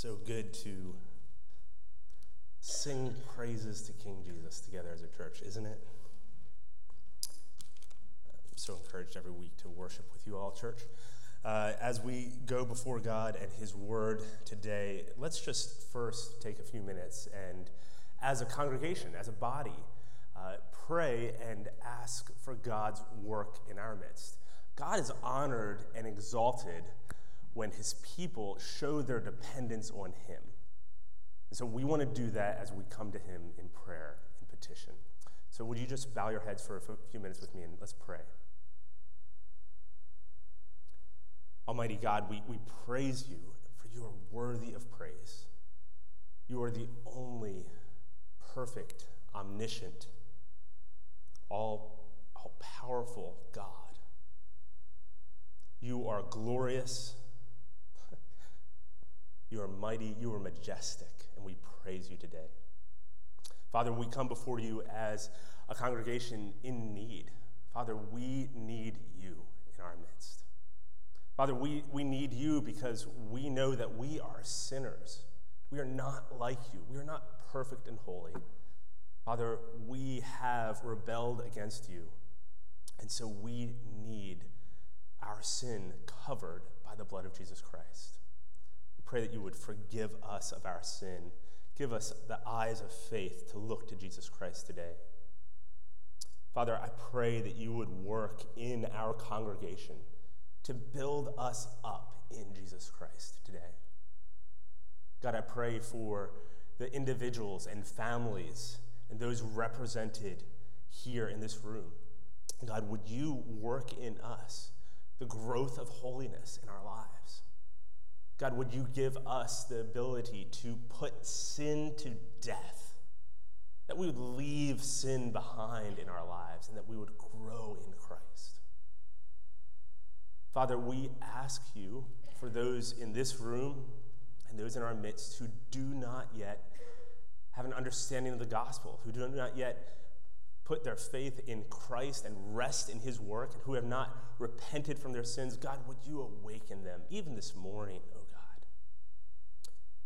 so good to sing praises to King Jesus together as a church, isn't it? I'm so encouraged every week to worship with you all, church. Uh, as we go before God and His Word today, let's just first take a few minutes and, as a congregation, as a body, uh, pray and ask for God's work in our midst. God is honored and exalted when his people show their dependence on him. And so we want to do that as we come to him in prayer and petition. So would you just bow your heads for a few minutes with me and let's pray. Almighty God, we, we praise you, for you are worthy of praise. You are the only perfect, omniscient, all, all powerful God. You are glorious you are mighty, you are majestic, and we praise you today. Father, we come before you as a congregation in need. Father, we need you in our midst. Father, we, we need you because we know that we are sinners. We are not like you. We are not perfect and holy. Father, we have rebelled against you. And so we need our sin covered by the blood of Jesus Christ pray that you would forgive us of our sin. Give us the eyes of faith to look to Jesus Christ today. Father, I pray that you would work in our congregation to build us up in Jesus Christ today. God, I pray for the individuals and families and those represented here in this room. God, would you work in us the growth of holiness in our lives? God, would you give us the ability to put sin to death? That we would leave sin behind in our lives and that we would grow in Christ. Father, we ask you for those in this room and those in our midst who do not yet have an understanding of the gospel, who do not yet put their faith in Christ and rest in his work, and who have not repented from their sins, God, would you awaken them even this morning,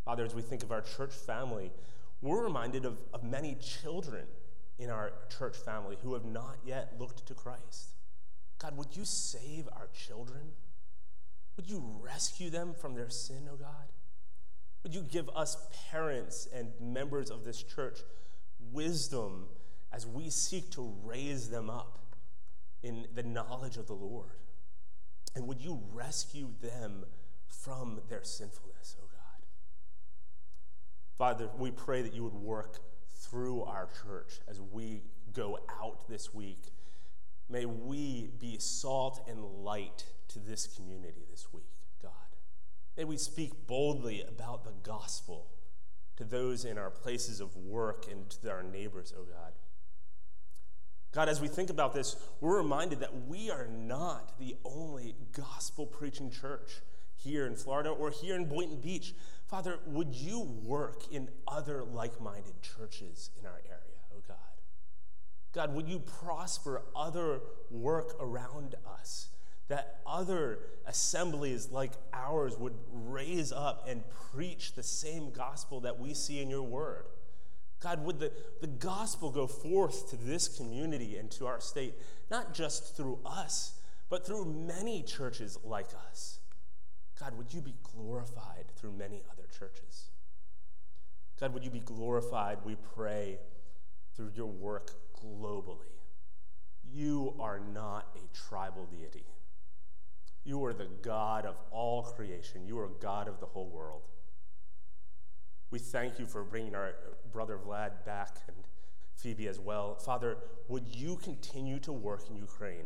Father, as we think of our church family, we're reminded of, of many children in our church family who have not yet looked to Christ. God, would you save our children? Would you rescue them from their sin, oh God? Would you give us parents and members of this church wisdom as we seek to raise them up in the knowledge of the Lord? And would you rescue them from their sinfulness, oh Father, we pray that you would work through our church as we go out this week. May we be salt and light to this community this week, God. May we speak boldly about the gospel to those in our places of work and to our neighbors, oh God. God, as we think about this, we're reminded that we are not the only gospel preaching church here in Florida or here in Boynton Beach. Father, would you work in other like minded churches in our area, oh God? God, would you prosper other work around us? That other assemblies like ours would raise up and preach the same gospel that we see in your word. God, would the, the gospel go forth to this community and to our state, not just through us, but through many churches like us. God, would you be glorified through many other churches. God, would you be glorified, we pray, through your work globally. You are not a tribal deity. You are the God of all creation. You are God of the whole world. We thank you for bringing our brother Vlad back and Phoebe as well. Father, would you continue to work in Ukraine?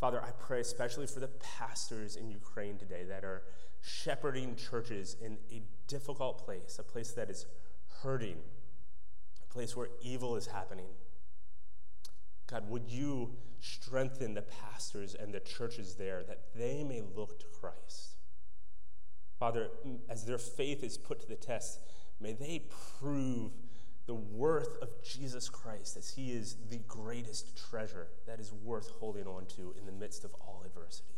Father, I pray especially for the pastors in Ukraine today that are shepherding churches in a difficult place, a place that is hurting, a place where evil is happening. God, would you strengthen the pastors and the churches there that they may look to Christ? Father, as their faith is put to the test, may they prove the worth of Jesus Christ as he is the greatest treasure that is worth holding on to in the midst of all adversity.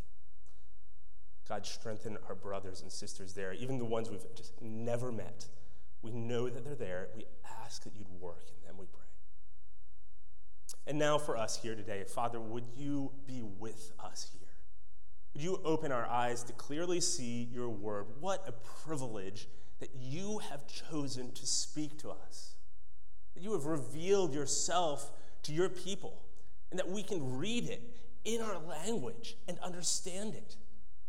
God, strengthen our brothers and sisters there, even the ones we've just never met. We know that they're there. We ask that you'd work in them, we pray. And now for us here today, Father, would you be with us here? Would you open our eyes to clearly see your word? What a privilege that you have chosen to speak to us, that you have revealed yourself to your people, and that we can read it in our language and understand it,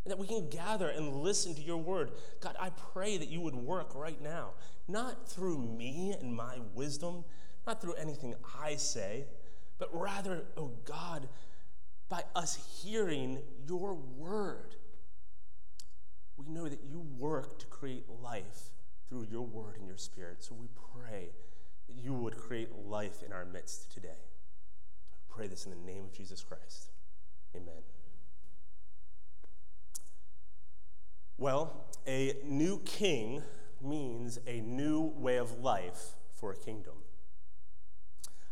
and that we can gather and listen to your word. God, I pray that you would work right now, not through me and my wisdom, not through anything I say, but rather, oh God, by us hearing your word. We know that you work to create life through your word and your spirit. So we pray you would create life in our midst today. We pray this in the name of Jesus Christ. Amen. Well, a new king means a new way of life for a kingdom.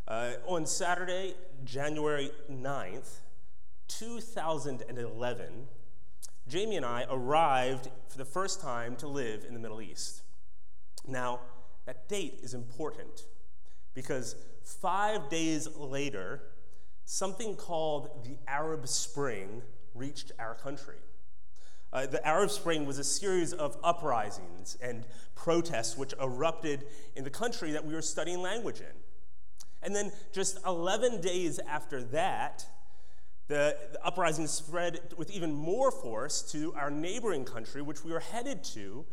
Uh, on Saturday, January 9th, 2011, Jamie and I arrived for the first time to live in the Middle East. Now, that date is important because five days later, something called the Arab Spring reached our country. Uh, the Arab Spring was a series of uprisings and protests which erupted in the country that we were studying language in. And then, just 11 days after that, the, the uprising spread with even more force to our neighboring country, which we were headed to,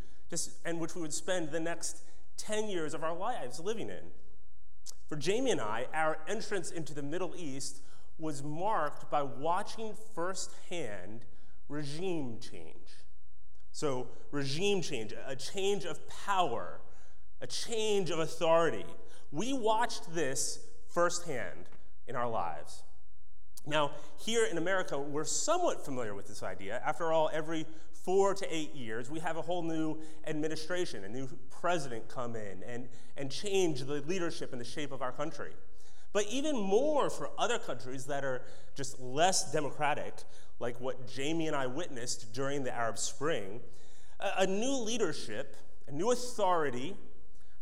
and which we would spend the next 10 years of our lives living in. For Jamie and I, our entrance into the Middle East was marked by watching firsthand regime change. So, regime change, a change of power, a change of authority. We watched this firsthand in our lives. Now, here in America, we're somewhat familiar with this idea. After all, every four to eight years, we have a whole new administration, a new president come in and, and change the leadership and the shape of our country. But even more for other countries that are just less democratic, like what Jamie and I witnessed during the Arab Spring, a, a new leadership, a new authority,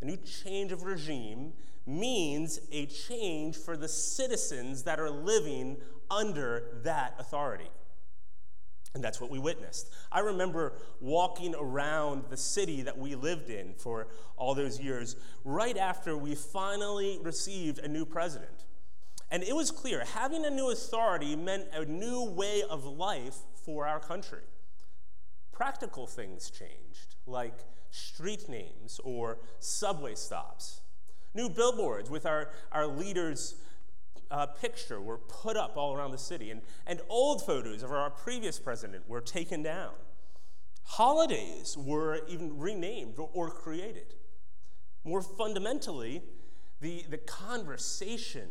a new change of regime means a change for the citizens that are living under that authority. And that's what we witnessed. I remember walking around the city that we lived in for all those years right after we finally received a new president. And it was clear having a new authority meant a new way of life for our country. Practical things changed, like street names or subway stops. New billboards with our, our leaders' uh, picture were put up all around the city, and, and old photos of our previous president were taken down. Holidays were even renamed or created. More fundamentally, the, the conversation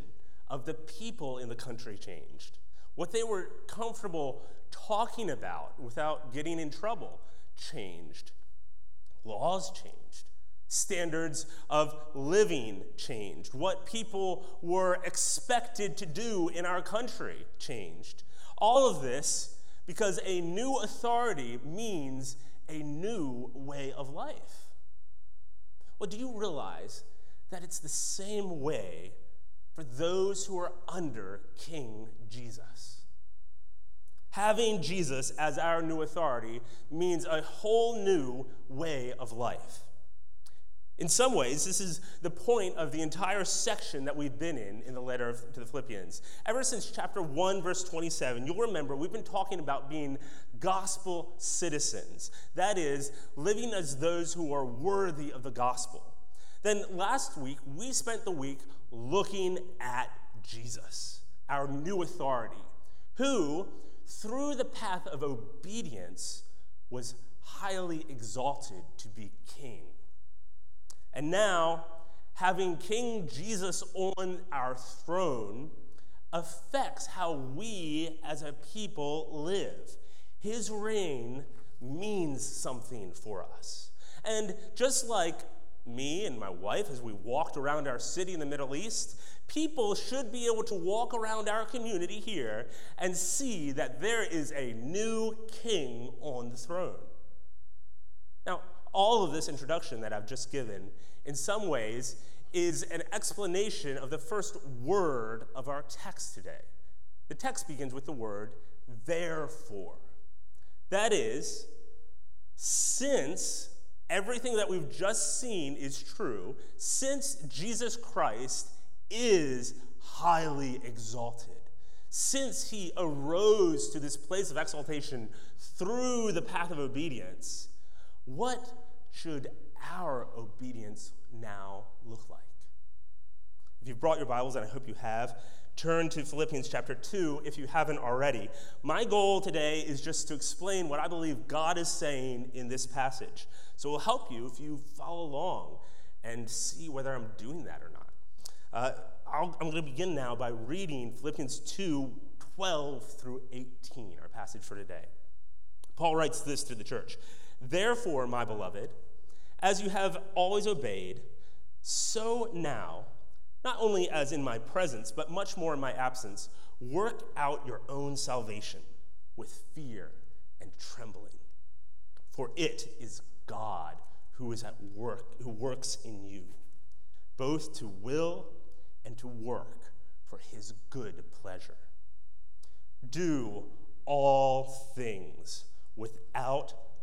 of the people in the country changed. What they were comfortable talking about without getting in trouble changed. Laws changed. Standards of living changed. What people were expected to do in our country changed. All of this because a new authority means a new way of life. Well, do you realize that it's the same way for those who are under King Jesus? Having Jesus as our new authority means a whole new way of life. In some ways, this is the point of the entire section that we've been in in the letter of, to the Philippians. Ever since chapter 1, verse 27, you'll remember we've been talking about being gospel citizens. That is, living as those who are worthy of the gospel. Then last week, we spent the week looking at Jesus, our new authority, who, through the path of obedience, was highly exalted to be king. And now, having King Jesus on our throne affects how we as a people live. His reign means something for us. And just like me and my wife, as we walked around our city in the Middle East, people should be able to walk around our community here and see that there is a new king on the throne. All of this introduction that I've just given, in some ways, is an explanation of the first word of our text today. The text begins with the word therefore. That is, since everything that we've just seen is true, since Jesus Christ is highly exalted, since he arose to this place of exaltation through the path of obedience, what should our obedience now look like? If you've brought your Bibles, and I hope you have, turn to Philippians chapter 2 if you haven't already. My goal today is just to explain what I believe God is saying in this passage. So it will help you if you follow along and see whether I'm doing that or not. Uh, i am going to begin now by reading Philippians 2 12 through 18, our passage for today. Paul writes this to the church Therefore, my beloved, as you have always obeyed, so now, not only as in my presence, but much more in my absence, work out your own salvation with fear and trembling. For it is God who is at work, who works in you, both to will and to work for his good pleasure. Do all things without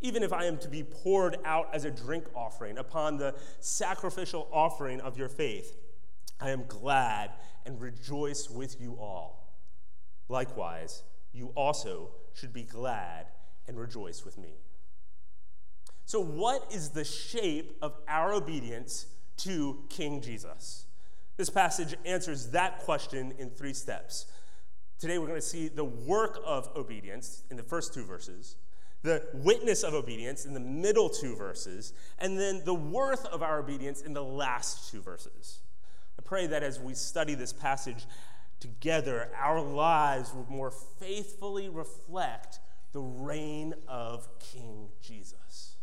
even if I am to be poured out as a drink offering upon the sacrificial offering of your faith, I am glad and rejoice with you all. Likewise, you also should be glad and rejoice with me. So, what is the shape of our obedience to King Jesus? This passage answers that question in three steps. Today, we're going to see the work of obedience in the first two verses the witness of obedience in the middle two verses, and then the worth of our obedience in the last two verses. I pray that as we study this passage together, our lives will more faithfully reflect the reign of King Jesus.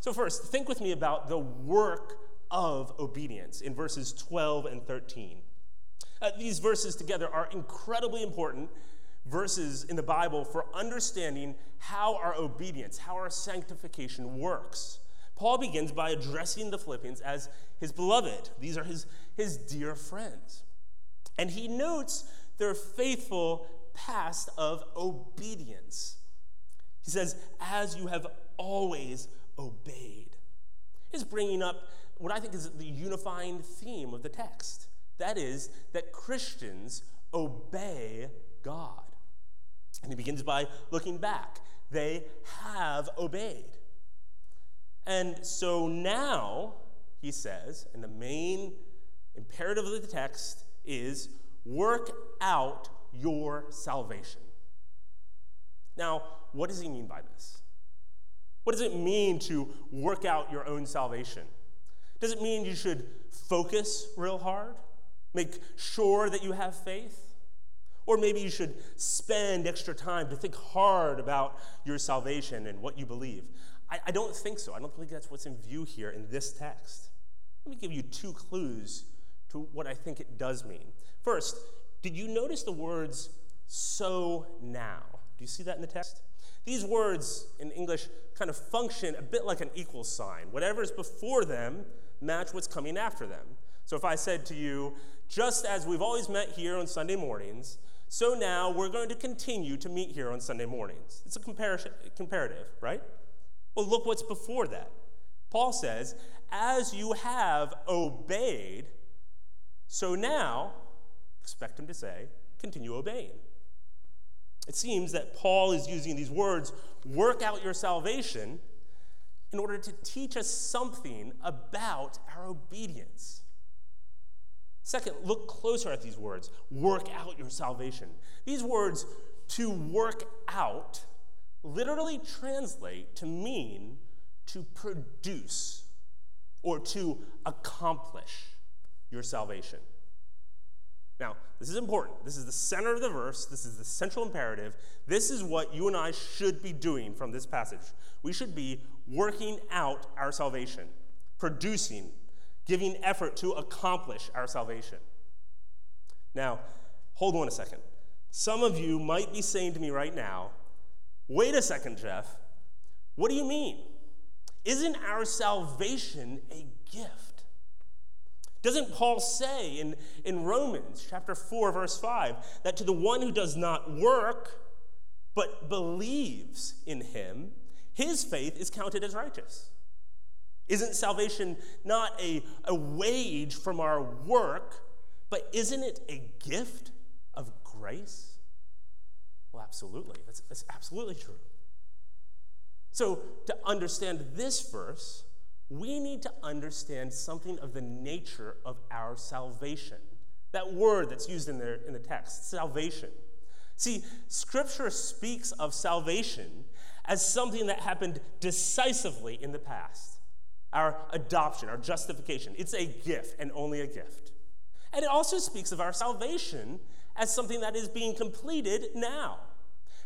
So, first, think with me about the work of obedience in verses 12 and 13. Uh, these verses together are incredibly important verses in the Bible for understanding how our obedience, how our sanctification works. Paul begins by addressing the Philippians as his beloved. These are his, his dear friends. And he notes their faithful past of obedience. He says, as you have always obeyed. He's bringing up what I think is the unifying theme of the text. That is, that Christians obey God. And he begins by looking back. They have obeyed. And so now, he says, and the main imperative of the text is work out your salvation. Now, what does he mean by this? What does it mean to work out your own salvation? Does it mean you should focus real hard? Make sure that you have faith? Or maybe you should spend extra time to think hard about your salvation and what you believe. I, I, don't think so. I don't think that's what's in view here in this text. Let me give you two clues to what I think it does mean. First, did you notice the words so now? Do you see that in the text? These words in English kind of function a bit like an equal sign. Whatever is before them match what's coming after them. So if I said to you, just as we've always met here on Sunday mornings, so now we're going to continue to meet here on Sunday mornings. It's a comparative, right? Well, look what's before that. Paul says, As you have obeyed, so now, expect him to say, continue obeying. It seems that Paul is using these words, work out your salvation, in order to teach us something about our obedience. Second, look closer at these words work out your salvation. These words, to work out, literally translate to mean to produce or to accomplish your salvation. Now, this is important. This is the center of the verse. This is the central imperative. This is what you and I should be doing from this passage. We should be working out our salvation, producing, giving effort to accomplish our salvation. Now, hold on a second. Some of you might be saying to me right now, wait a second, Jeff. What do you mean? Isn't our salvation a gift? Doesn't Paul say in, in Romans chapter 4, verse 5, that to the one who does not work, but believes in him, his faith is counted as righteous? Isn't salvation not a, a wage from our work, but isn't it a gift of grace? Well, absolutely. That's, that's absolutely true. So, to understand this verse, we need to understand something of the nature of our salvation. That word that's used in the, in the text, salvation. See, Scripture speaks of salvation as something that happened decisively in the past. Our adoption, our justification. It's a gift and only a gift. And it also speaks of our salvation as something that is being completed now.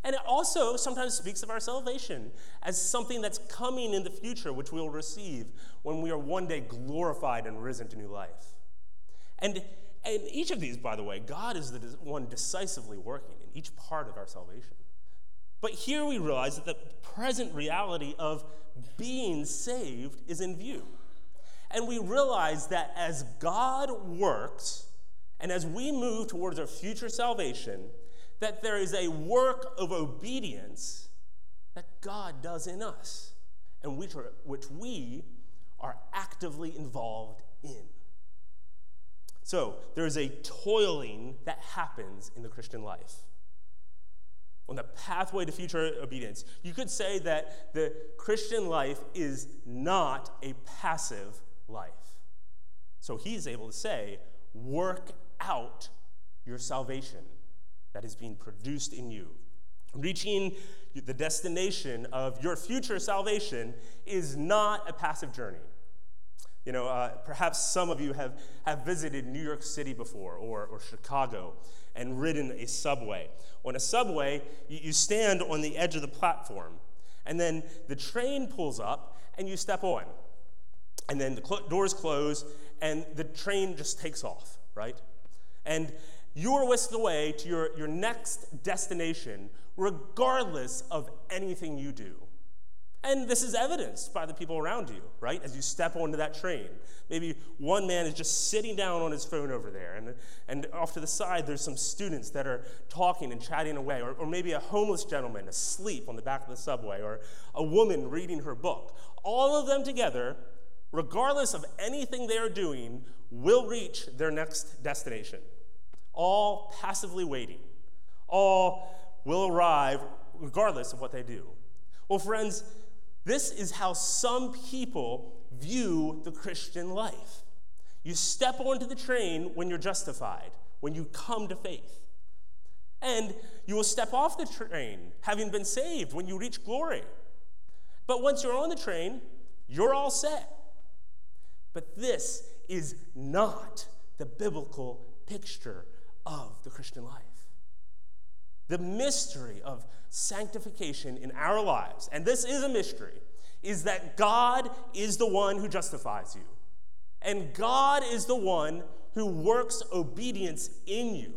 And it also sometimes speaks of our salvation as something that's coming in the future, which we'll receive when we are one day glorified and risen to new life. And in each of these, by the way, God is the one decisively working in each part of our salvation. But here we realize that the present reality of being saved is in view. And we realize that as God works, and as we move towards our future salvation, that there is a work of obedience that God does in us, and which, are, which we are actively involved in. So, there is a toiling that happens in the Christian life. On the pathway to future obedience, you could say that the Christian life is not a passive life. So, he's able to say, work out your salvation that is being produced in you. Reaching the destination of your future salvation is not a passive journey. You know, uh, perhaps some of you have, have visited New York City before or, or Chicago and ridden a subway. On a subway, you, you stand on the edge of the platform, and then the train pulls up and you step on. And then the cl- doors close and the train just takes off, right? And you are whisked away to your, your next destination, regardless of anything you do. And this is evidenced by the people around you, right? As you step onto that train. Maybe one man is just sitting down on his phone over there, and, and off to the side, there's some students that are talking and chatting away, or, or maybe a homeless gentleman asleep on the back of the subway, or a woman reading her book. All of them together, regardless of anything they are doing, will reach their next destination all passively waiting. All will arrive regardless of what they do. Well, friends, this is how some people view the Christian life. You step onto the train when you're justified, when you come to faith. And you will step off the train having been saved when you reach glory. But once you're on the train, you're all set. But this is not the biblical picture of the Christian life. The mystery of sanctification in our lives, and this is a mystery, is that God is the one who justifies you. And God is the one who works obedience in you.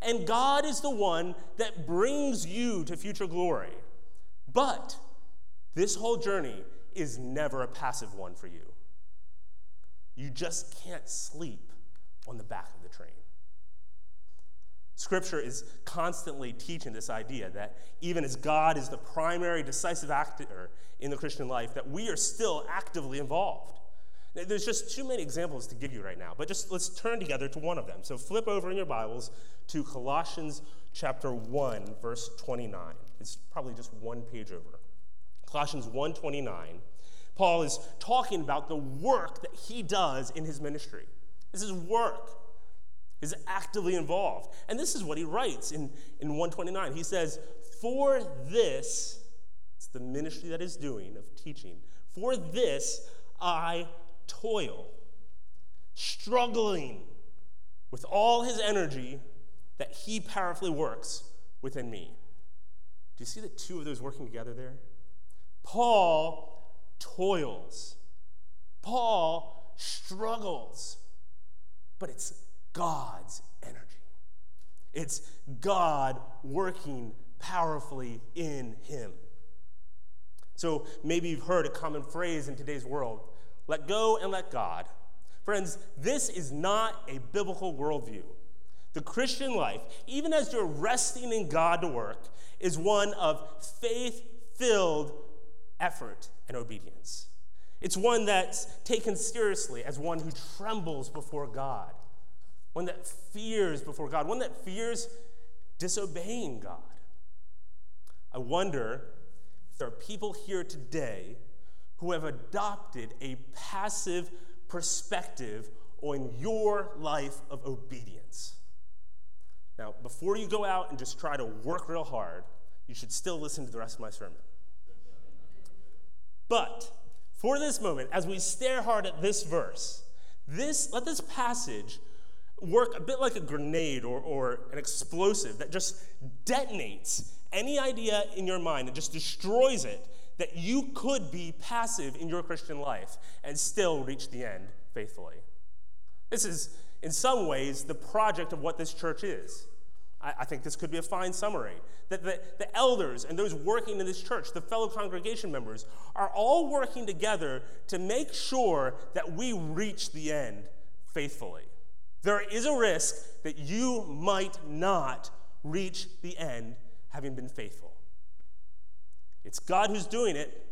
And God is the one that brings you to future glory. But this whole journey is never a passive one for you. You just can't sleep on the back of the train. Scripture is constantly teaching this idea that even as God is the primary decisive actor in the Christian life, that we are still actively involved. There's just too many examples to give you right now, but just let's turn together to one of them. So flip over in your Bibles to Colossians chapter 1, verse 29. It's probably just one page over. Colossians 1:29. Paul is talking about the work that he does in his ministry. This is work is actively involved. And this is what he writes in, in 129. He says, For this, it's the ministry that he's doing of teaching, for this I toil, struggling with all his energy that he powerfully works within me. Do you see the two of those working together there? Paul toils. Paul struggles. But it's God's energy. It's God working powerfully in him. So maybe you've heard a common phrase in today's world let go and let God. Friends, this is not a biblical worldview. The Christian life, even as you're resting in God to work, is one of faith filled effort and obedience. It's one that's taken seriously as one who trembles before God, one that fears before God, one that fears disobeying God. I wonder if there are people here today who have adopted a passive perspective on your life of obedience. Now, before you go out and just try to work real hard, you should still listen to the rest of my sermon. But for this moment, as we stare hard at this verse, this, let this passage work a bit like a grenade or, or an explosive that just detonates any idea in your mind and just destroys it that you could be passive in your Christian life and still reach the end faithfully. This is, in some ways, the project of what this church is. I, I think this could be a fine summary. That the, the elders and those working in this church, the fellow congregation members, are all working together to make sure that we reach the end faithfully. There is a risk that you might not reach the end having been faithful. It's God who's doing it,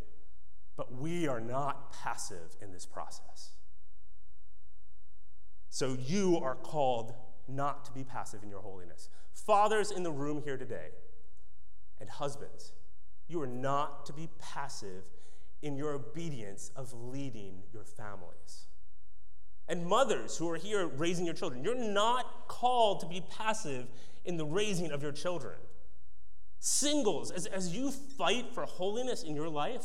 but we are not passive in this process. So you are called not to be passive in your holiness. Fathers in the room here today, and husbands, you are not to be passive in your obedience of leading your families. And mothers who are here raising your children, you're not called to be passive in the raising of your children. Singles, as, as you fight for holiness in your life,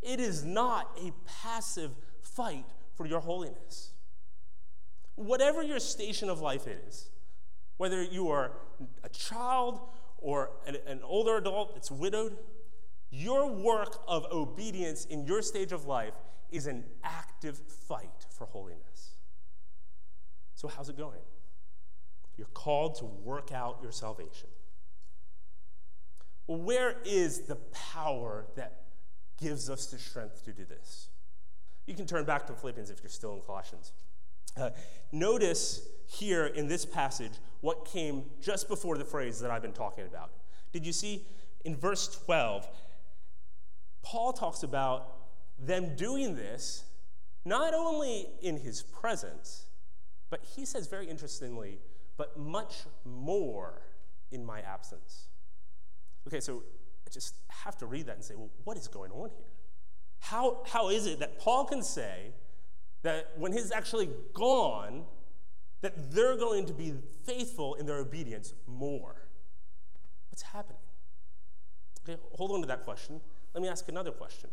it is not a passive fight for your holiness. Whatever your station of life is, whether you are a child or an, an older adult that's widowed, your work of obedience in your stage of life is an active fight for holiness. So, how's it going? You're called to work out your salvation. Well, where is the power that gives us the strength to do this? You can turn back to Philippians if you're still in Colossians. Uh, notice here in this passage what came just before the phrase that I've been talking about. Did you see in verse 12? Paul talks about them doing this not only in his presence, but he says very interestingly, but much more in my absence. Okay, so I just have to read that and say, well, what is going on here? How, how is it that Paul can say that when he's actually gone, that they're going to be faithful in their obedience more. What's happening? Okay, hold on to that question. Let me ask another question.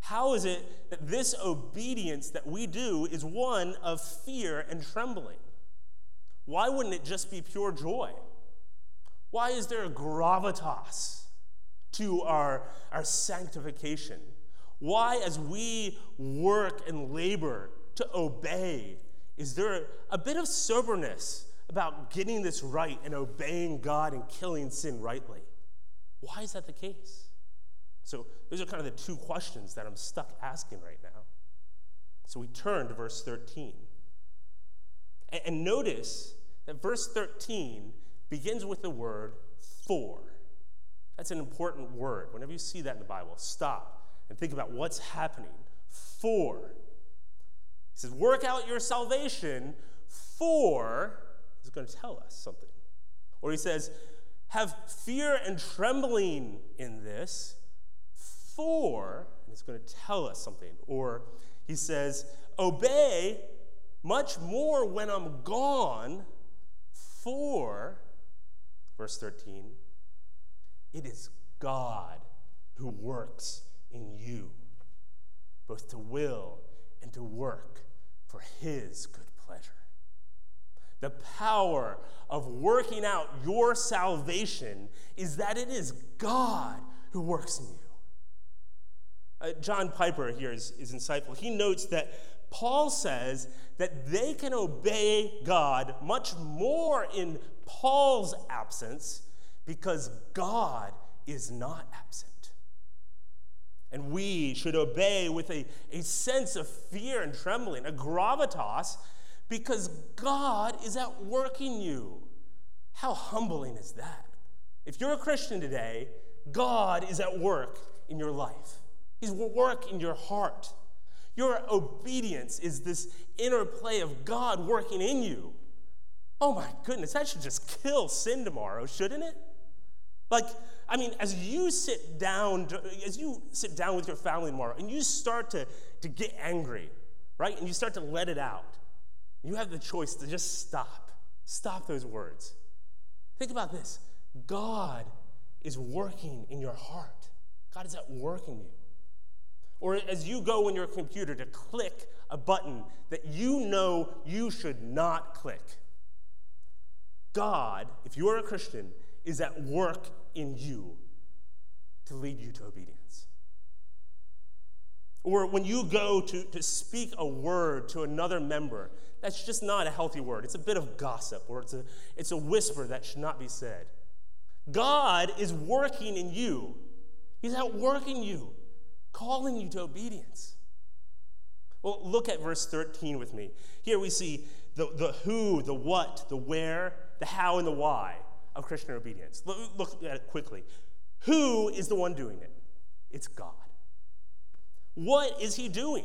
How is it that this obedience that we do is one of fear and trembling? Why wouldn't it just be pure joy? Why is there a gravitas to our, our sanctification? Why, as we work and labor to obey, is there a bit of soberness about getting this right and obeying God and killing sin rightly? Why is that the case? So, those are kind of the two questions that I'm stuck asking right now. So, we turn to verse 13. And notice that verse 13 begins with the word for. That's an important word. Whenever you see that in the Bible, stop and think about what's happening. For. He says, Work out your salvation for, he's going to tell us something. Or he says, Have fear and trembling in this, for, and he's going to tell us something. Or he says, Obey much more when I'm gone, For, verse 13, it is God who works in you, both to will and to work for his good pleasure. The power of working out your salvation is that it is God who works in you. Uh, John Piper here is, is insightful. He notes that Paul says that they can obey God much more in Paul's absence because God is not absent. And we should obey with a, a sense of fear and trembling, a gravitas, because God is at work in you. How humbling is that? If you're a Christian today, God is at work in your life. He's work in your heart. Your obedience is this interplay of God working in you. Oh my goodness, that should just kill sin tomorrow, shouldn't it? Like, I mean, as you sit down, as you sit down with your family tomorrow and you start to, to get angry, right? And you start to let it out, you have the choice to just stop. Stop those words. Think about this God is working in your heart, God is at work in you. Or as you go on your computer to click a button that you know you should not click. God, if you are a Christian, is at work in you to lead you to obedience. Or when you go to, to speak a word to another member, that's just not a healthy word. It's a bit of gossip, or it's a, it's a whisper that should not be said. God is working in you, He's at work in you calling you to obedience. Well, look at verse 13 with me. Here we see the, the who, the what, the where, the how, and the why of Christian obedience. Look, look at it quickly. Who is the one doing it? It's God. What is he doing?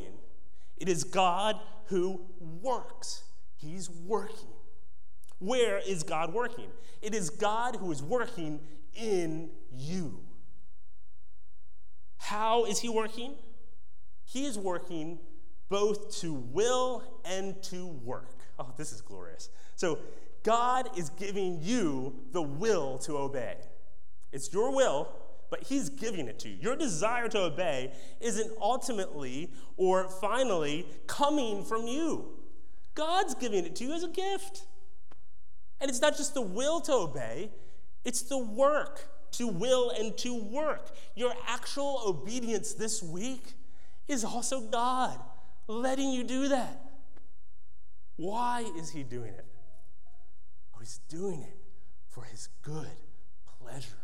It is God who works. He's working. Where is God working? It is God who is working in you. How is he working? He is working both to will and to work. Oh, this is glorious. So, God is giving you the will to obey. It's your will, but He's giving it to you. Your desire to obey isn't ultimately or finally coming from you. God's giving it to you as a gift. And it's not just the will to obey, it's the work to will and to work. Your actual obedience this week is also God letting you do that. Why is He doing it? Oh, He's doing it for His good pleasure.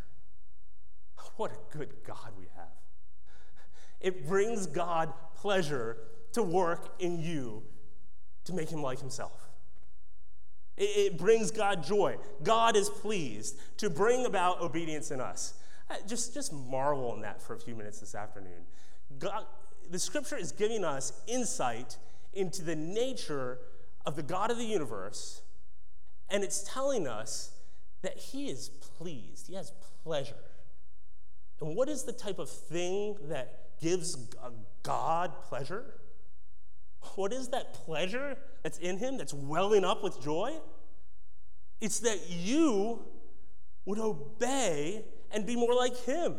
What a good God we have. It brings God pleasure to work in you to make Him like Himself. It, brings God joy. God is pleased to bring about obedience in us. Just, just marvel in that for a few minutes this afternoon. God, the scripture is giving us insight into the nature of the God of the universe, and it's telling us that He is pleased, He has pleasure. And what is the type of thing that gives God pleasure? What is that pleasure that's in him that's welling up with joy? It's that you would obey and be more like him.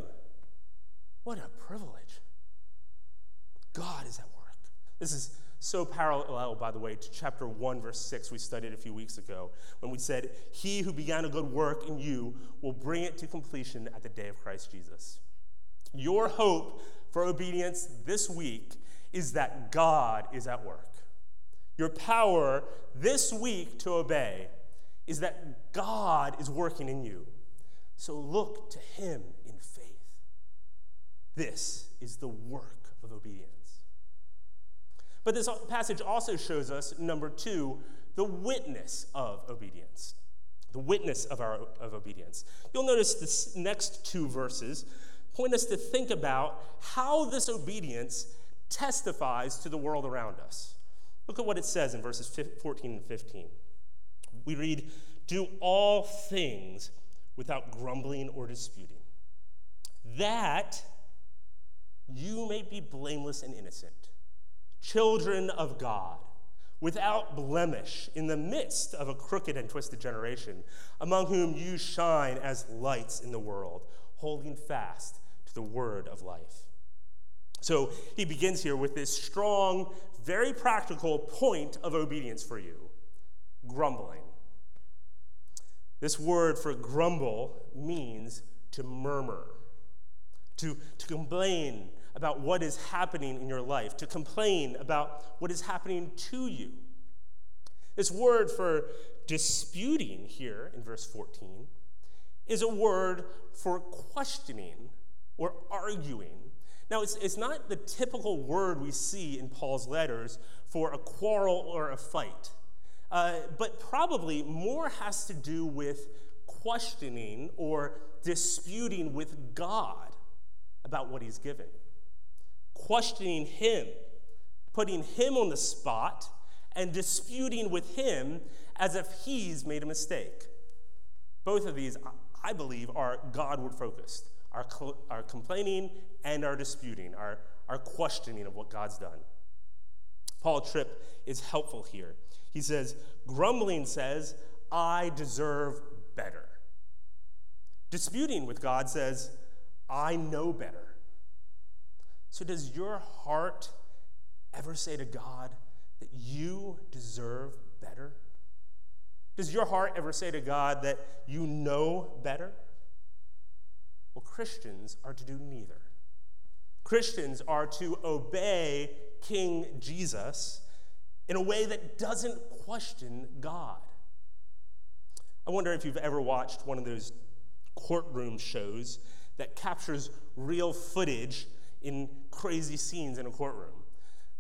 What a privilege. God is at work. This is so parallel, by the way, to chapter 1, verse 6 we studied a few weeks ago when we said, He who began a good work in you will bring it to completion at the day of Christ Jesus. Your hope for obedience this week is that God is at work. Your power this week to obey is that God is working in you. So look to Him in faith. This is the work of obedience. But this passage also shows us, number two, the witness of obedience. The witness of our of obedience. You'll notice the next two verses point us to think about how this obedience testifies to the world around us. Look at what it says in verses 14 and 15. We read, Do all things without grumbling or disputing, that you may be blameless and innocent, children of God, without blemish in the midst of a crooked and twisted generation, among whom you shine as lights in the world, holding fast to the word of life. So he begins here with this strong, very practical point of obedience for you grumbling. This word for grumble means to murmur, to, to complain about what is happening in your life, to complain about what is happening to you. This word for disputing here in verse 14 is a word for questioning or arguing. Now, it's, it's not the typical word we see in Paul's letters for a quarrel or a fight, uh, but probably more has to do with questioning or disputing with God about what he's given. Questioning him, putting him on the spot, and disputing with him as if he's made a mistake. Both of these, I believe, are Godward focused our, our complaining and our disputing, our, our questioning of what God's done. Paul Tripp is helpful here. He says, Grumbling says, I deserve better. Disputing with God says, I know better. So, does your heart ever say to God that you deserve better? Does your heart ever say to God that you know better? Well, Christians are to do neither. Christians are to obey King Jesus in a way that doesn't question God. I wonder if you've ever watched one of those courtroom shows that captures real footage in crazy scenes in a courtroom.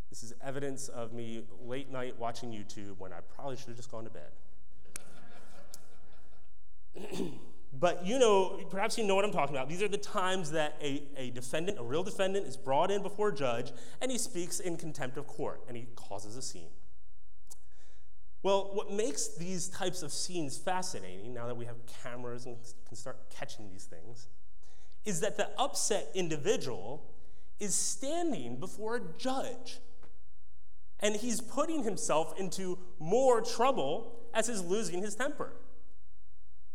This is evidence of me late night watching YouTube when I probably should have just gone to bed. but you know, perhaps you know what I'm talking about. These are the times that a, a defendant, a real defendant, is brought in before a judge and he speaks in contempt of court and he causes a scene. Well, what makes these types of scenes fascinating, now that we have cameras and can start catching these things, is that the upset individual is standing before a judge. And he's putting himself into more trouble as he's losing his temper.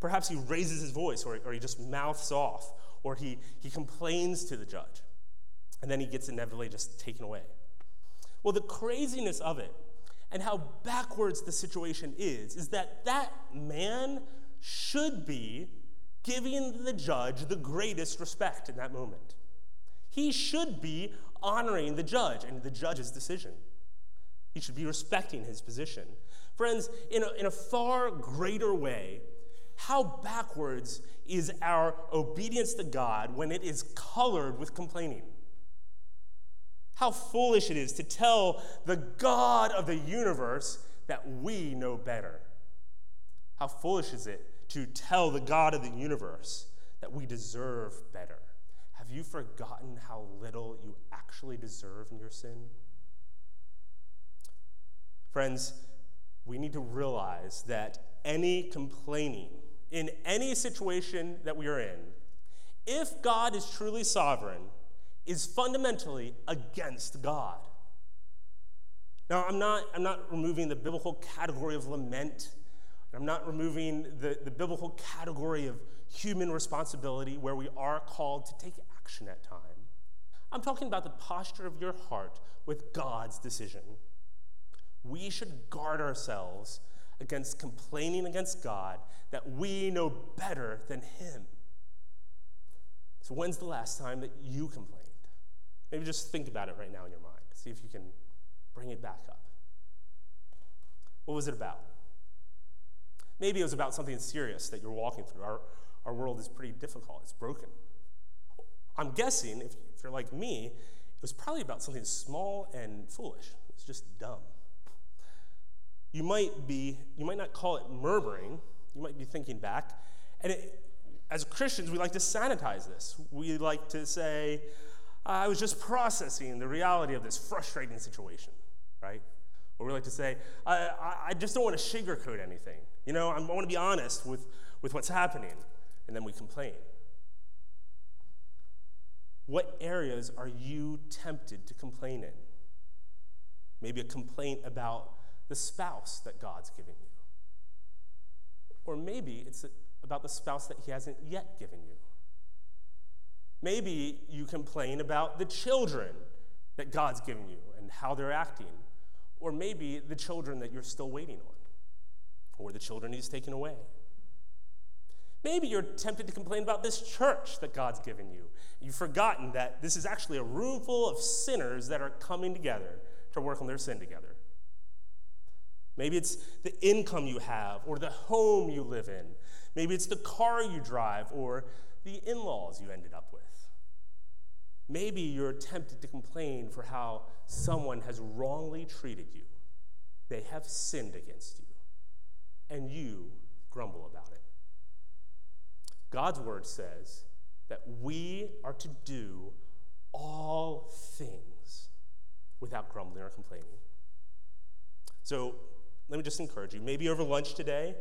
Perhaps he raises his voice, or, or he just mouths off, or he, he complains to the judge. And then he gets inevitably just taken away. Well, the craziness of it and how backwards the situation is, is that that man should be giving the judge the greatest respect in that moment. He should be honoring the judge and the judge's decision. He should be respecting his position. Friends, in a, in a far greater way, how backwards is our obedience to God when it is colored with complaining? How foolish it is to tell the God of the universe that we know better. How foolish is it to tell the God of the universe that we deserve better. Have you forgotten how little you actually deserve in your sin? Friends, we need to realize that any complaining in any situation that we are in, if God is truly sovereign, is fundamentally against God. Now, I'm not, I'm not removing the biblical category of lament. I'm not removing the, the biblical category of human responsibility where we are called to take action at time. I'm talking about the posture of your heart with God's decision. We should guard ourselves against complaining against God that we know better than Him. So, when's the last time that you complained? Maybe just think about it right now in your mind. See if you can bring it back up. What was it about? Maybe it was about something serious that you're walking through. Our, our world is pretty difficult, it's broken. I'm guessing, if, if you're like me, it was probably about something small and foolish. It's just dumb. You might be, you might not call it murmuring, you might be thinking back. And it, as Christians, we like to sanitize this. We like to say, I was just processing the reality of this frustrating situation, right? Or we like to say, I, I, just don't want to sugarcoat anything. You know, I want to be honest with, with what's happening. And then we complain. What areas are you tempted to complain in? Maybe a complaint about the spouse that God's giving you. Or maybe it's about the spouse that He hasn't yet given you. Maybe you complain about the children that God's given you and how they're acting. Or maybe the children that you're still waiting on, or the children He's taken away. Maybe you're tempted to complain about this church that God's given you. You've forgotten that this is actually a room full of sinners that are coming together to work on their sin together. Maybe it's the income you have or the home you live in. Maybe it's the car you drive or the in laws you ended up with. Maybe you're tempted to complain for how someone has wrongly treated you. They have sinned against you, and you grumble about it. God's word says that we are to do all things without grumbling or complaining. So let me just encourage you maybe over lunch today,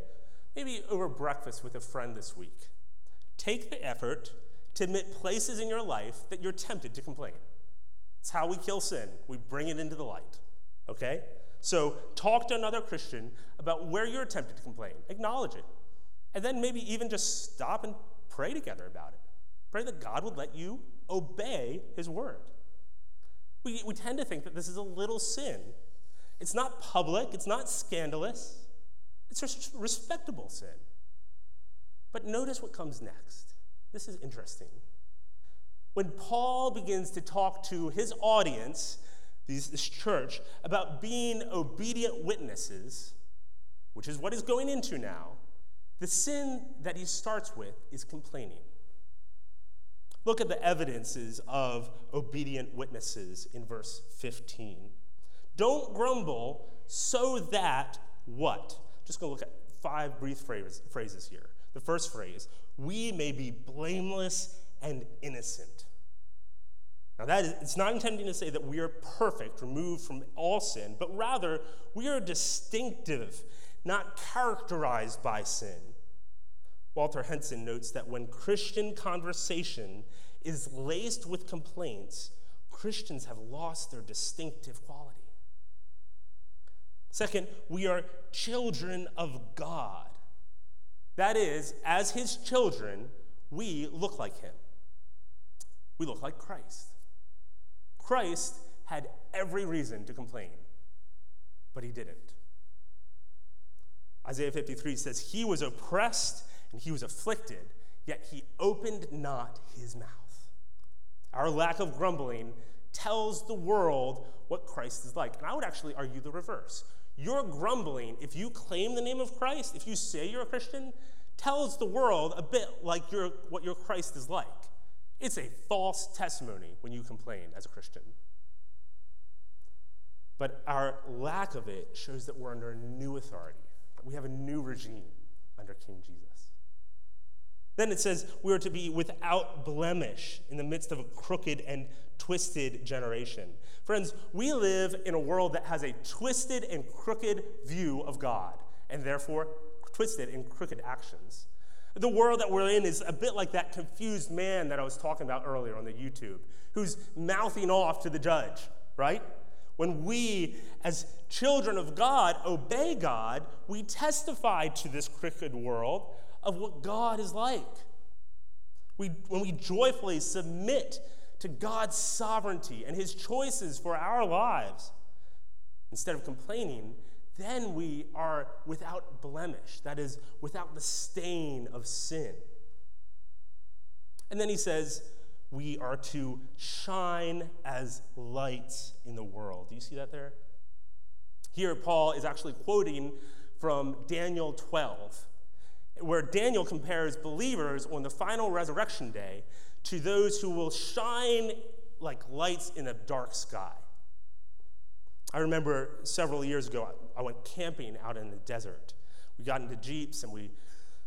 maybe over breakfast with a friend this week. Take the effort to admit places in your life that you're tempted to complain. It's how we kill sin, we bring it into the light. Okay? So talk to another Christian about where you're tempted to complain, acknowledge it. And then maybe even just stop and pray together about it. Pray that God would let you obey his word. We, we tend to think that this is a little sin. It's not public, it's not scandalous, it's a respectable sin. But notice what comes next. This is interesting. When Paul begins to talk to his audience, this church, about being obedient witnesses, which is what he's going into now, the sin that he starts with is complaining. Look at the evidences of obedient witnesses in verse 15. Don't grumble so that what? Just going to look at five brief phrases here. The first phrase, we may be blameless and innocent. Now, that is, it's not intending to say that we are perfect, removed from all sin, but rather we are distinctive, not characterized by sin. Walter Hansen notes that when Christian conversation is laced with complaints, Christians have lost their distinctive quality. Second, we are children of God. That is, as his children, we look like him. We look like Christ. Christ had every reason to complain, but he didn't. Isaiah 53 says, He was oppressed and he was afflicted, yet he opened not his mouth. Our lack of grumbling tells the world what Christ is like. And I would actually argue the reverse. Your grumbling, if you claim the name of Christ, if you say you're a Christian, tells the world a bit like your, what your Christ is like. It's a false testimony when you complain as a Christian. But our lack of it shows that we're under a new authority, that we have a new regime under King Jesus. Then it says we are to be without blemish in the midst of a crooked and twisted generation. Friends, we live in a world that has a twisted and crooked view of God, and therefore twisted and crooked actions. The world that we're in is a bit like that confused man that I was talking about earlier on the YouTube, who's mouthing off to the judge, right? When we, as children of God, obey God, we testify to this crooked world of what God is like. We, when we joyfully submit to God's sovereignty and his choices for our lives, instead of complaining, then we are without blemish, that is, without the stain of sin. And then he says, we are to shine as lights in the world. Do you see that there? Here, Paul is actually quoting from Daniel 12 where Daniel compares believers on the final resurrection day to those who will shine like lights in a dark sky. I remember several years ago, I went camping out in the desert. We got into Jeeps and we,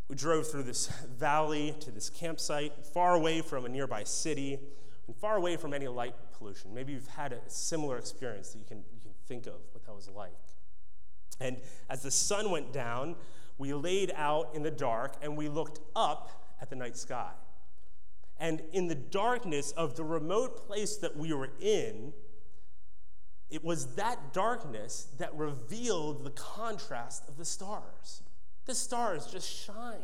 we drove through this valley to this campsite, far away from a nearby city and far away from any light pollution. Maybe you've had a similar experience that you can, you can think of what that was like. And as the sun went down, we laid out in the dark and we looked up at the night sky. And in the darkness of the remote place that we were in, it was that darkness that revealed the contrast of the stars. The stars just shined.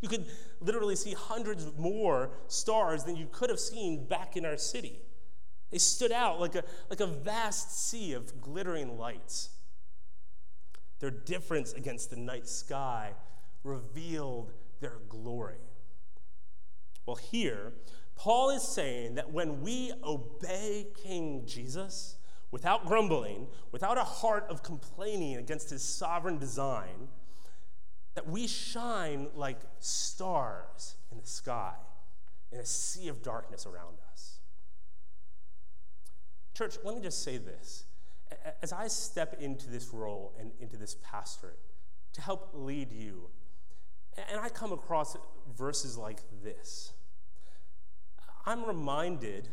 You could literally see hundreds more stars than you could have seen back in our city. They stood out like a, like a vast sea of glittering lights. Their difference against the night sky revealed their glory. Well, here, Paul is saying that when we obey King Jesus without grumbling, without a heart of complaining against his sovereign design, that we shine like stars in the sky in a sea of darkness around us. Church, let me just say this. As I step into this role and into this pastorate to help lead you, and I come across verses like this, I'm reminded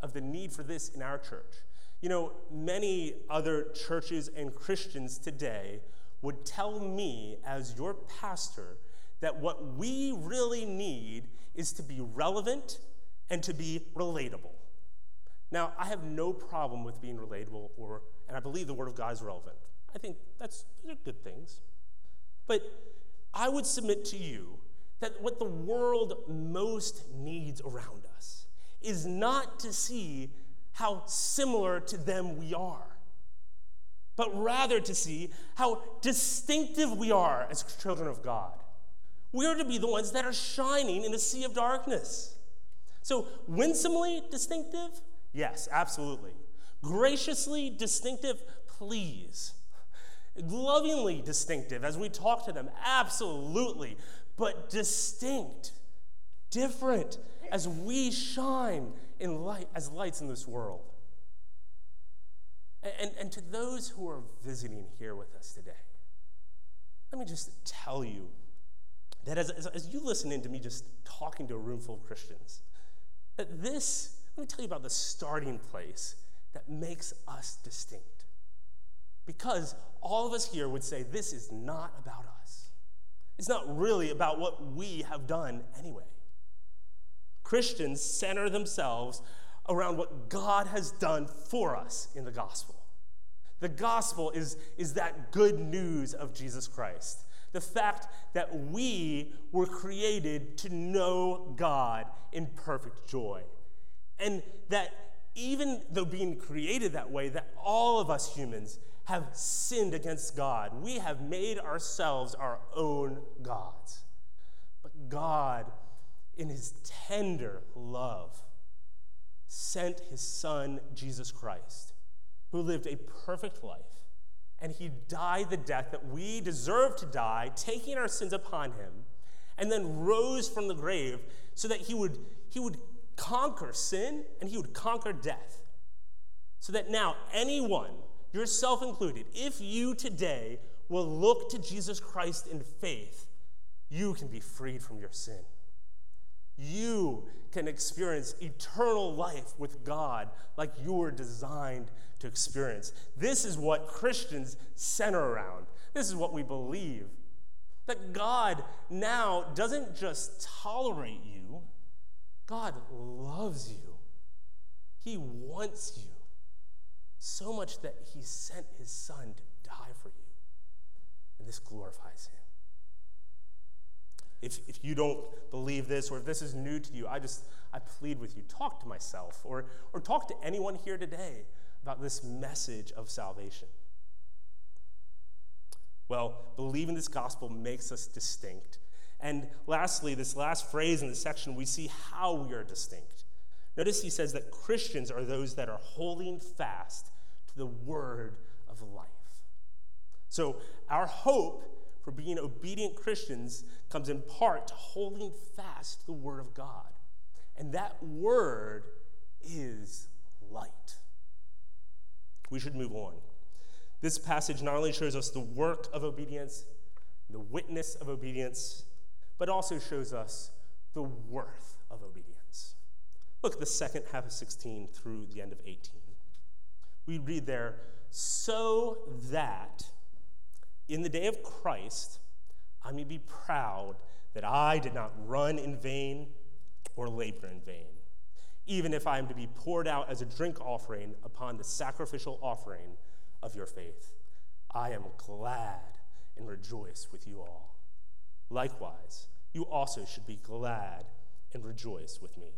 of the need for this in our church. You know, many other churches and Christians today would tell me, as your pastor, that what we really need is to be relevant and to be relatable. Now, I have no problem with being relatable, or, and I believe the Word of God is relevant. I think that's good things. But I would submit to you that what the world most needs around us is not to see how similar to them we are but rather to see how distinctive we are as children of God. We are to be the ones that are shining in a sea of darkness. So, winsomely distinctive? Yes, absolutely. Graciously distinctive? Please. Lovingly distinctive as we talk to them? Absolutely. But distinct, different as we shine in light as lights in this world. And, and to those who are visiting here with us today, let me just tell you that as, as, as you listen in to me just talking to a room full of Christians, that this, let me tell you about the starting place that makes us distinct. Because all of us here would say this is not about us. It's not really about what we have done anyway. Christians center themselves around what God has done for us in the gospel. The gospel is, is that good news of Jesus Christ. The fact that we were created to know God in perfect joy. And that even though being created that way, that all of us humans have sinned against God. We have made ourselves our own gods. But God, in his tender love, sent his son, Jesus Christ who lived a perfect life, and he died the death that we deserve to die, taking our sins upon him, and then rose from the grave so that he would, he would conquer sin and he would conquer death. So that now, anyone, yourself included, if you today will look to Jesus Christ in faith, you can be freed from your sin. You can experience eternal life with God like you were designed to experience. This is what Christians center around. This is what we believe. That God now doesn't just tolerate you, God loves you. He wants you so much that He sent His Son to die for you. And this glorifies Him. If, if you don't believe this or if this is new to you, I just I plead with you, talk to myself or, or talk to anyone here today about this message of salvation? Well, believing this gospel makes us distinct. And lastly, this last phrase in the section, we see how we are distinct. Notice he says that Christians are those that are holding fast to the word of life. So, our hope for being obedient Christians comes in part to holding fast the word of God. And that word is light we should move on. This passage not only shows us the work of obedience, the witness of obedience, but also shows us the worth of obedience. Look at the second half of 16 through the end of 18. We read there, so that in the day of Christ I may be proud that I did not run in vain or labor in vain. even if I am to be poured out as a drink offering upon the sacrificial offering of your faith. I am glad and rejoice with you all. Likewise, you also should be glad and rejoice with me.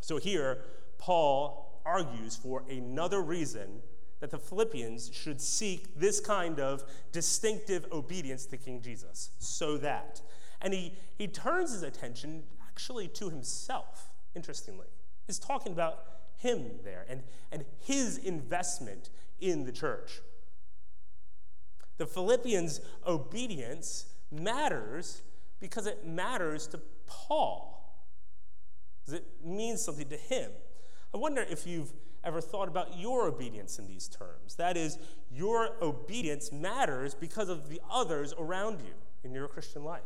So here, Paul argues for another reason that the Philippians should seek this kind of distinctive obedience to King Jesus, so that. And he, he turns his attention actually to himself, interestingly. He's talking about him there and, and his investment in the church. The Philippians' obedience matters because it matters to Paul, because it means something to him. I wonder if you've ever thought about your obedience in these terms. That is, your obedience matters because of the others around you in your Christian life.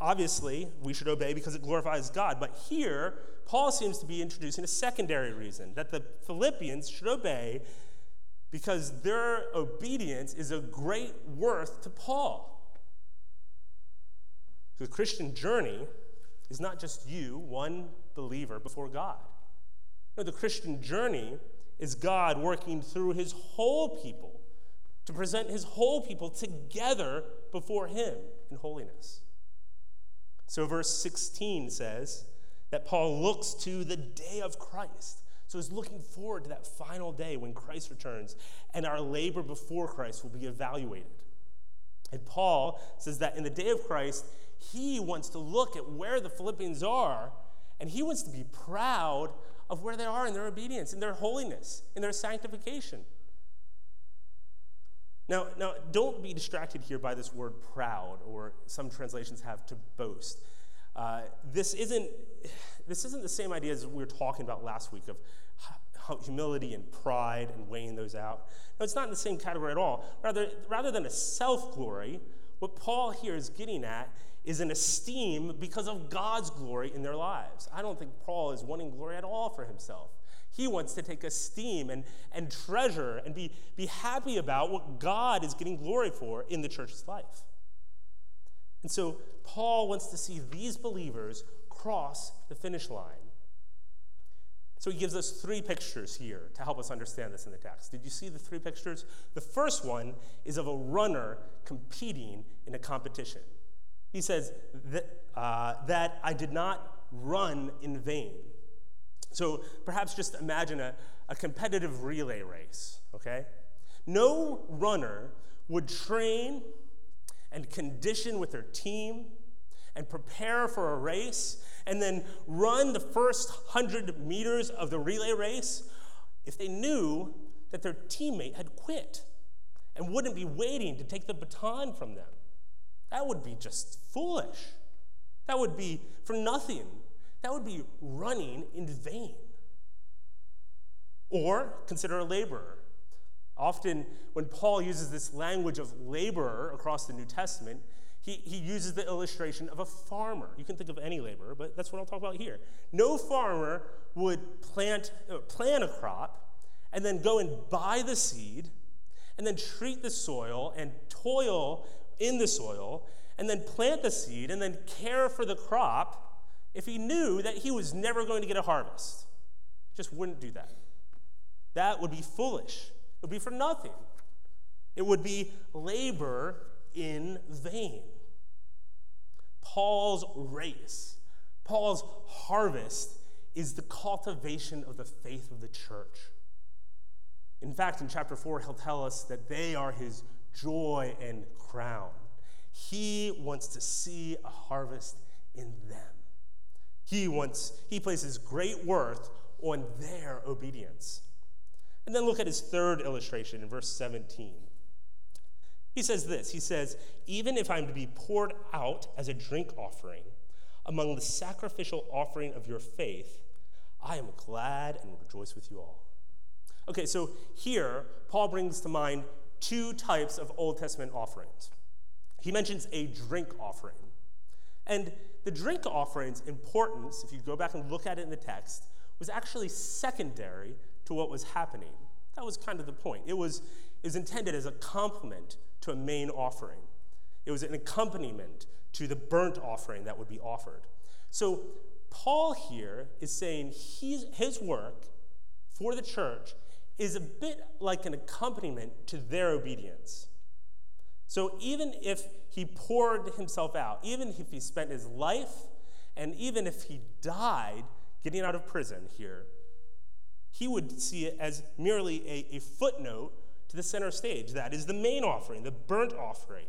Obviously, we should obey because it glorifies God, but here, Paul seems to be introducing a secondary reason that the Philippians should obey because their obedience is of great worth to Paul. The Christian journey is not just you, one believer, before God. No, the Christian journey is God working through his whole people to present his whole people together before him in holiness. So, verse 16 says that Paul looks to the day of Christ. So, he's looking forward to that final day when Christ returns and our labor before Christ will be evaluated. And Paul says that in the day of Christ, he wants to look at where the Philippians are, and he wants to be proud of where they are in their obedience, in their holiness, in their sanctification. Now, now, don't be distracted here by this word proud, or some translations have to boast. Uh, this, isn't, this isn't the same idea as we were talking about last week of humility and pride and weighing those out. No, it's not in the same category at all. Rather, rather than a self glory, what Paul here is getting at is an esteem because of God's glory in their lives. I don't think Paul is wanting glory at all for himself. He wants to take esteem and, and treasure and be, be happy about what God is getting glory for in the church's life. And so Paul wants to see these believers cross the finish line. So he gives us three pictures here to help us understand this in the text. Did you see the three pictures? The first one is of a runner competing in a competition. He says that, uh, that I did not run in vain. So perhaps just imagine a, a competitive relay race, okay? No runner would train and condition with their team and prepare for a race and then run the first 100 meters of the relay race if they knew that their teammate had quit and wouldn't be waiting to take the baton from them. That would be just foolish. That would be for nothing. That would be running in vain. Or consider a laborer. Often, when Paul uses this language of laborer across the New Testament, he, he uses the illustration of a farmer. You can think of any laborer, but that's what I'll talk about here. No farmer would plant, uh, plant a crop and then go and buy the seed and then treat the soil and toil in the soil and then plant the seed and then care for the crop if he knew that he was never going to get a harvest. Just wouldn't do that. That would be foolish. It would be for nothing. It would be labor in vain. Paul's race, Paul's harvest is the cultivation of the faith of the church. In fact, in chapter 4, he'll tell us that they are his joy and crown. He wants to see a harvest in them. He wants, he places great worth on their obedience. And then look at his third illustration in verse 17. He says this He says, Even if I'm to be poured out as a drink offering among the sacrificial offering of your faith, I am glad and rejoice with you all. Okay, so here, Paul brings to mind two types of Old Testament offerings. He mentions a drink offering. And the drink offering's importance, if you go back and look at it in the text, was actually secondary to what was happening. That was kind of the point. It was, it was intended as a complement to a main offering, it was an accompaniment to the burnt offering that would be offered. So Paul here is saying his work for the church is a bit like an accompaniment to their obedience. So even if he poured himself out, even if he spent his life, and even if he died getting out of prison here, he would see it as merely a, a footnote to the center stage. That is the main offering, the burnt offering,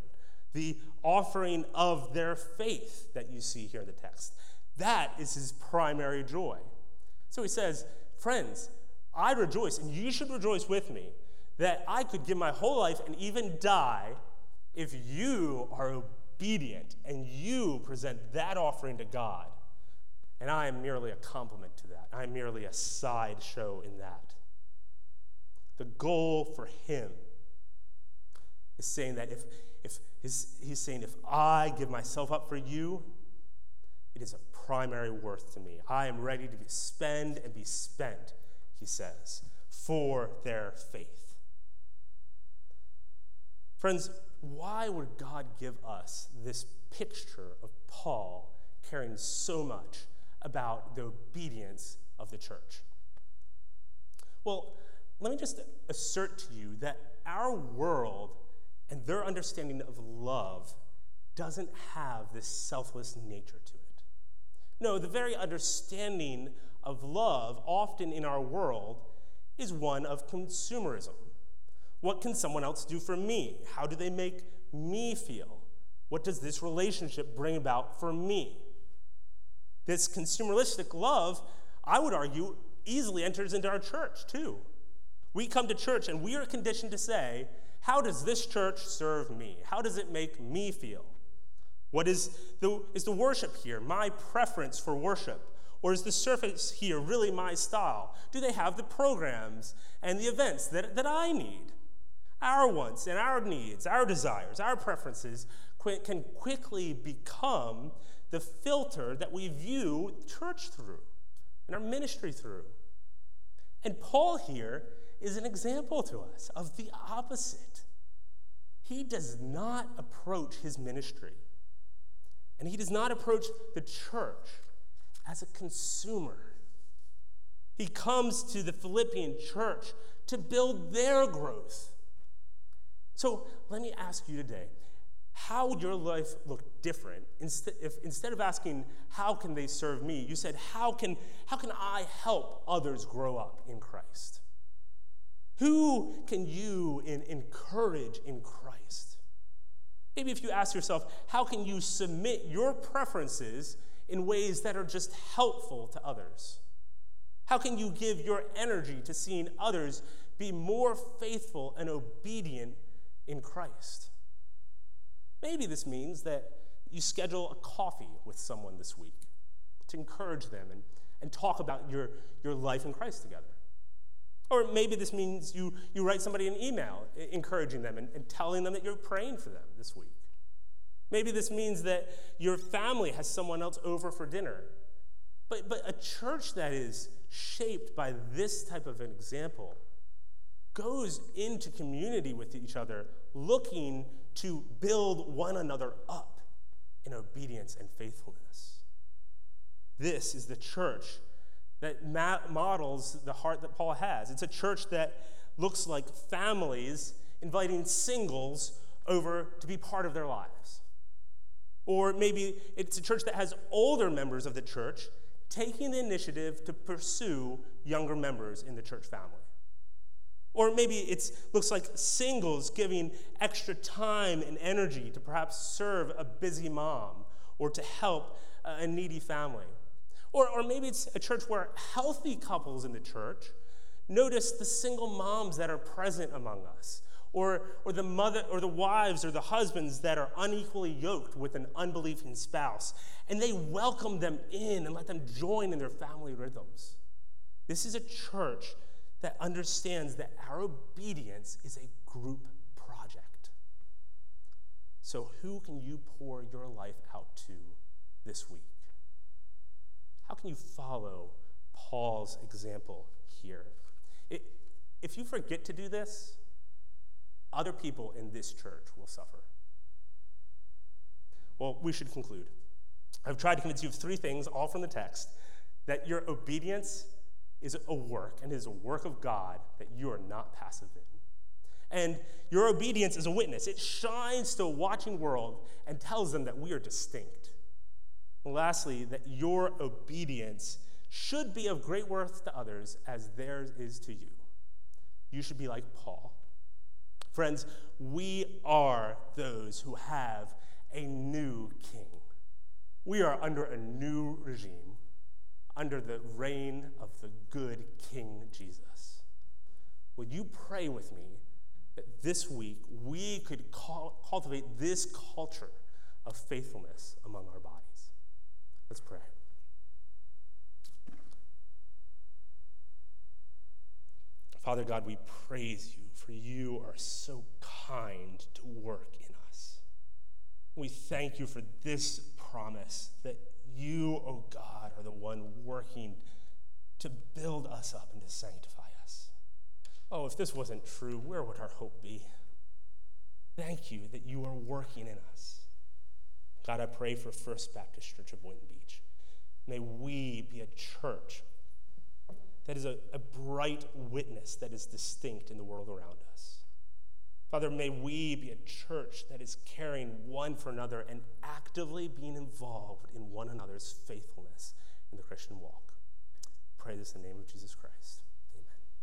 the offering of their faith that you see here in the text. That is his primary joy. So he says, Friends, I rejoice, and you should rejoice with me, that I could give my whole life and even die if you are obedient and you present that offering to God. And I am merely a complement to that. I am merely a sideshow in that. The goal for him is saying that if, if his, he's saying, if I give myself up for you, it is of primary worth to me. I am ready to be spend and be spent, he says, for their faith. Friends, why would God give us this picture of Paul caring so much about the obedience of the church? Well, let me just assert to you that our world and their understanding of love doesn't have this selfless nature to it. No, the very understanding of love, often in our world, is one of consumerism. What can someone else do for me? How do they make me feel? What does this relationship bring about for me? This consumeristic love, I would argue, easily enters into our church too. We come to church and we are conditioned to say, How does this church serve me? How does it make me feel? What is the, is the worship here? My preference for worship? Or is the surface here really my style? Do they have the programs and the events that, that I need? Our wants and our needs, our desires, our preferences can quickly become the filter that we view church through and our ministry through. And Paul here is an example to us of the opposite. He does not approach his ministry, and he does not approach the church as a consumer. He comes to the Philippian church to build their growth. So let me ask you today how would your life look different if instead of asking how can they serve me you said how can how can i help others grow up in christ who can you in, encourage in christ maybe if you ask yourself how can you submit your preferences in ways that are just helpful to others how can you give your energy to seeing others be more faithful and obedient in christ Maybe this means that you schedule a coffee with someone this week to encourage them and, and talk about your, your life in Christ together. Or maybe this means you, you write somebody an email encouraging them and, and telling them that you're praying for them this week. Maybe this means that your family has someone else over for dinner. But, but a church that is shaped by this type of an example goes into community with each other looking to build one another up in obedience and faithfulness. This is the church that models the heart that Paul has. It's a church that looks like families inviting singles over to be part of their lives. Or maybe it's a church that has older members of the church taking the initiative to pursue younger members in the church family. Or maybe it looks like singles giving extra time and energy to perhaps serve a busy mom or to help a needy family. Or, or maybe it's a church where healthy couples in the church notice the single moms that are present among us, or, or the mother or the wives or the husbands that are unequally yoked with an unbelieving spouse, and they welcome them in and let them join in their family rhythms. This is a church that understands that our obedience is a group project. So, who can you pour your life out to this week? How can you follow Paul's example here? It, if you forget to do this, other people in this church will suffer. Well, we should conclude. I've tried to convince you of three things, all from the text that your obedience is a work and is a work of God that you are not passive in. And your obedience is a witness. It shines to a watching world and tells them that we are distinct. And lastly, that your obedience should be of great worth to others as theirs is to you. You should be like Paul. Friends, we are those who have a new king. We are under a new regime, under the reign of the good King Jesus. Would you pray with me that this week we could cultivate this culture of faithfulness among our bodies? Let's pray. Father God, we praise you, for you are so kind to work in us. We thank you for this promise that you, O oh God, are the one working to build us up and to sanctify us. Oh, if this wasn't true, where would our hope be? Thank you that you are working in us. God, I pray for First Baptist Church of Boynton Beach. May we be a church that is a, a bright witness that is distinct in the world around us. Father, may we be a church that is caring one for another and actively being involved in one another's faithfulness in the Christian walk. Pray this in the name of Jesus Christ.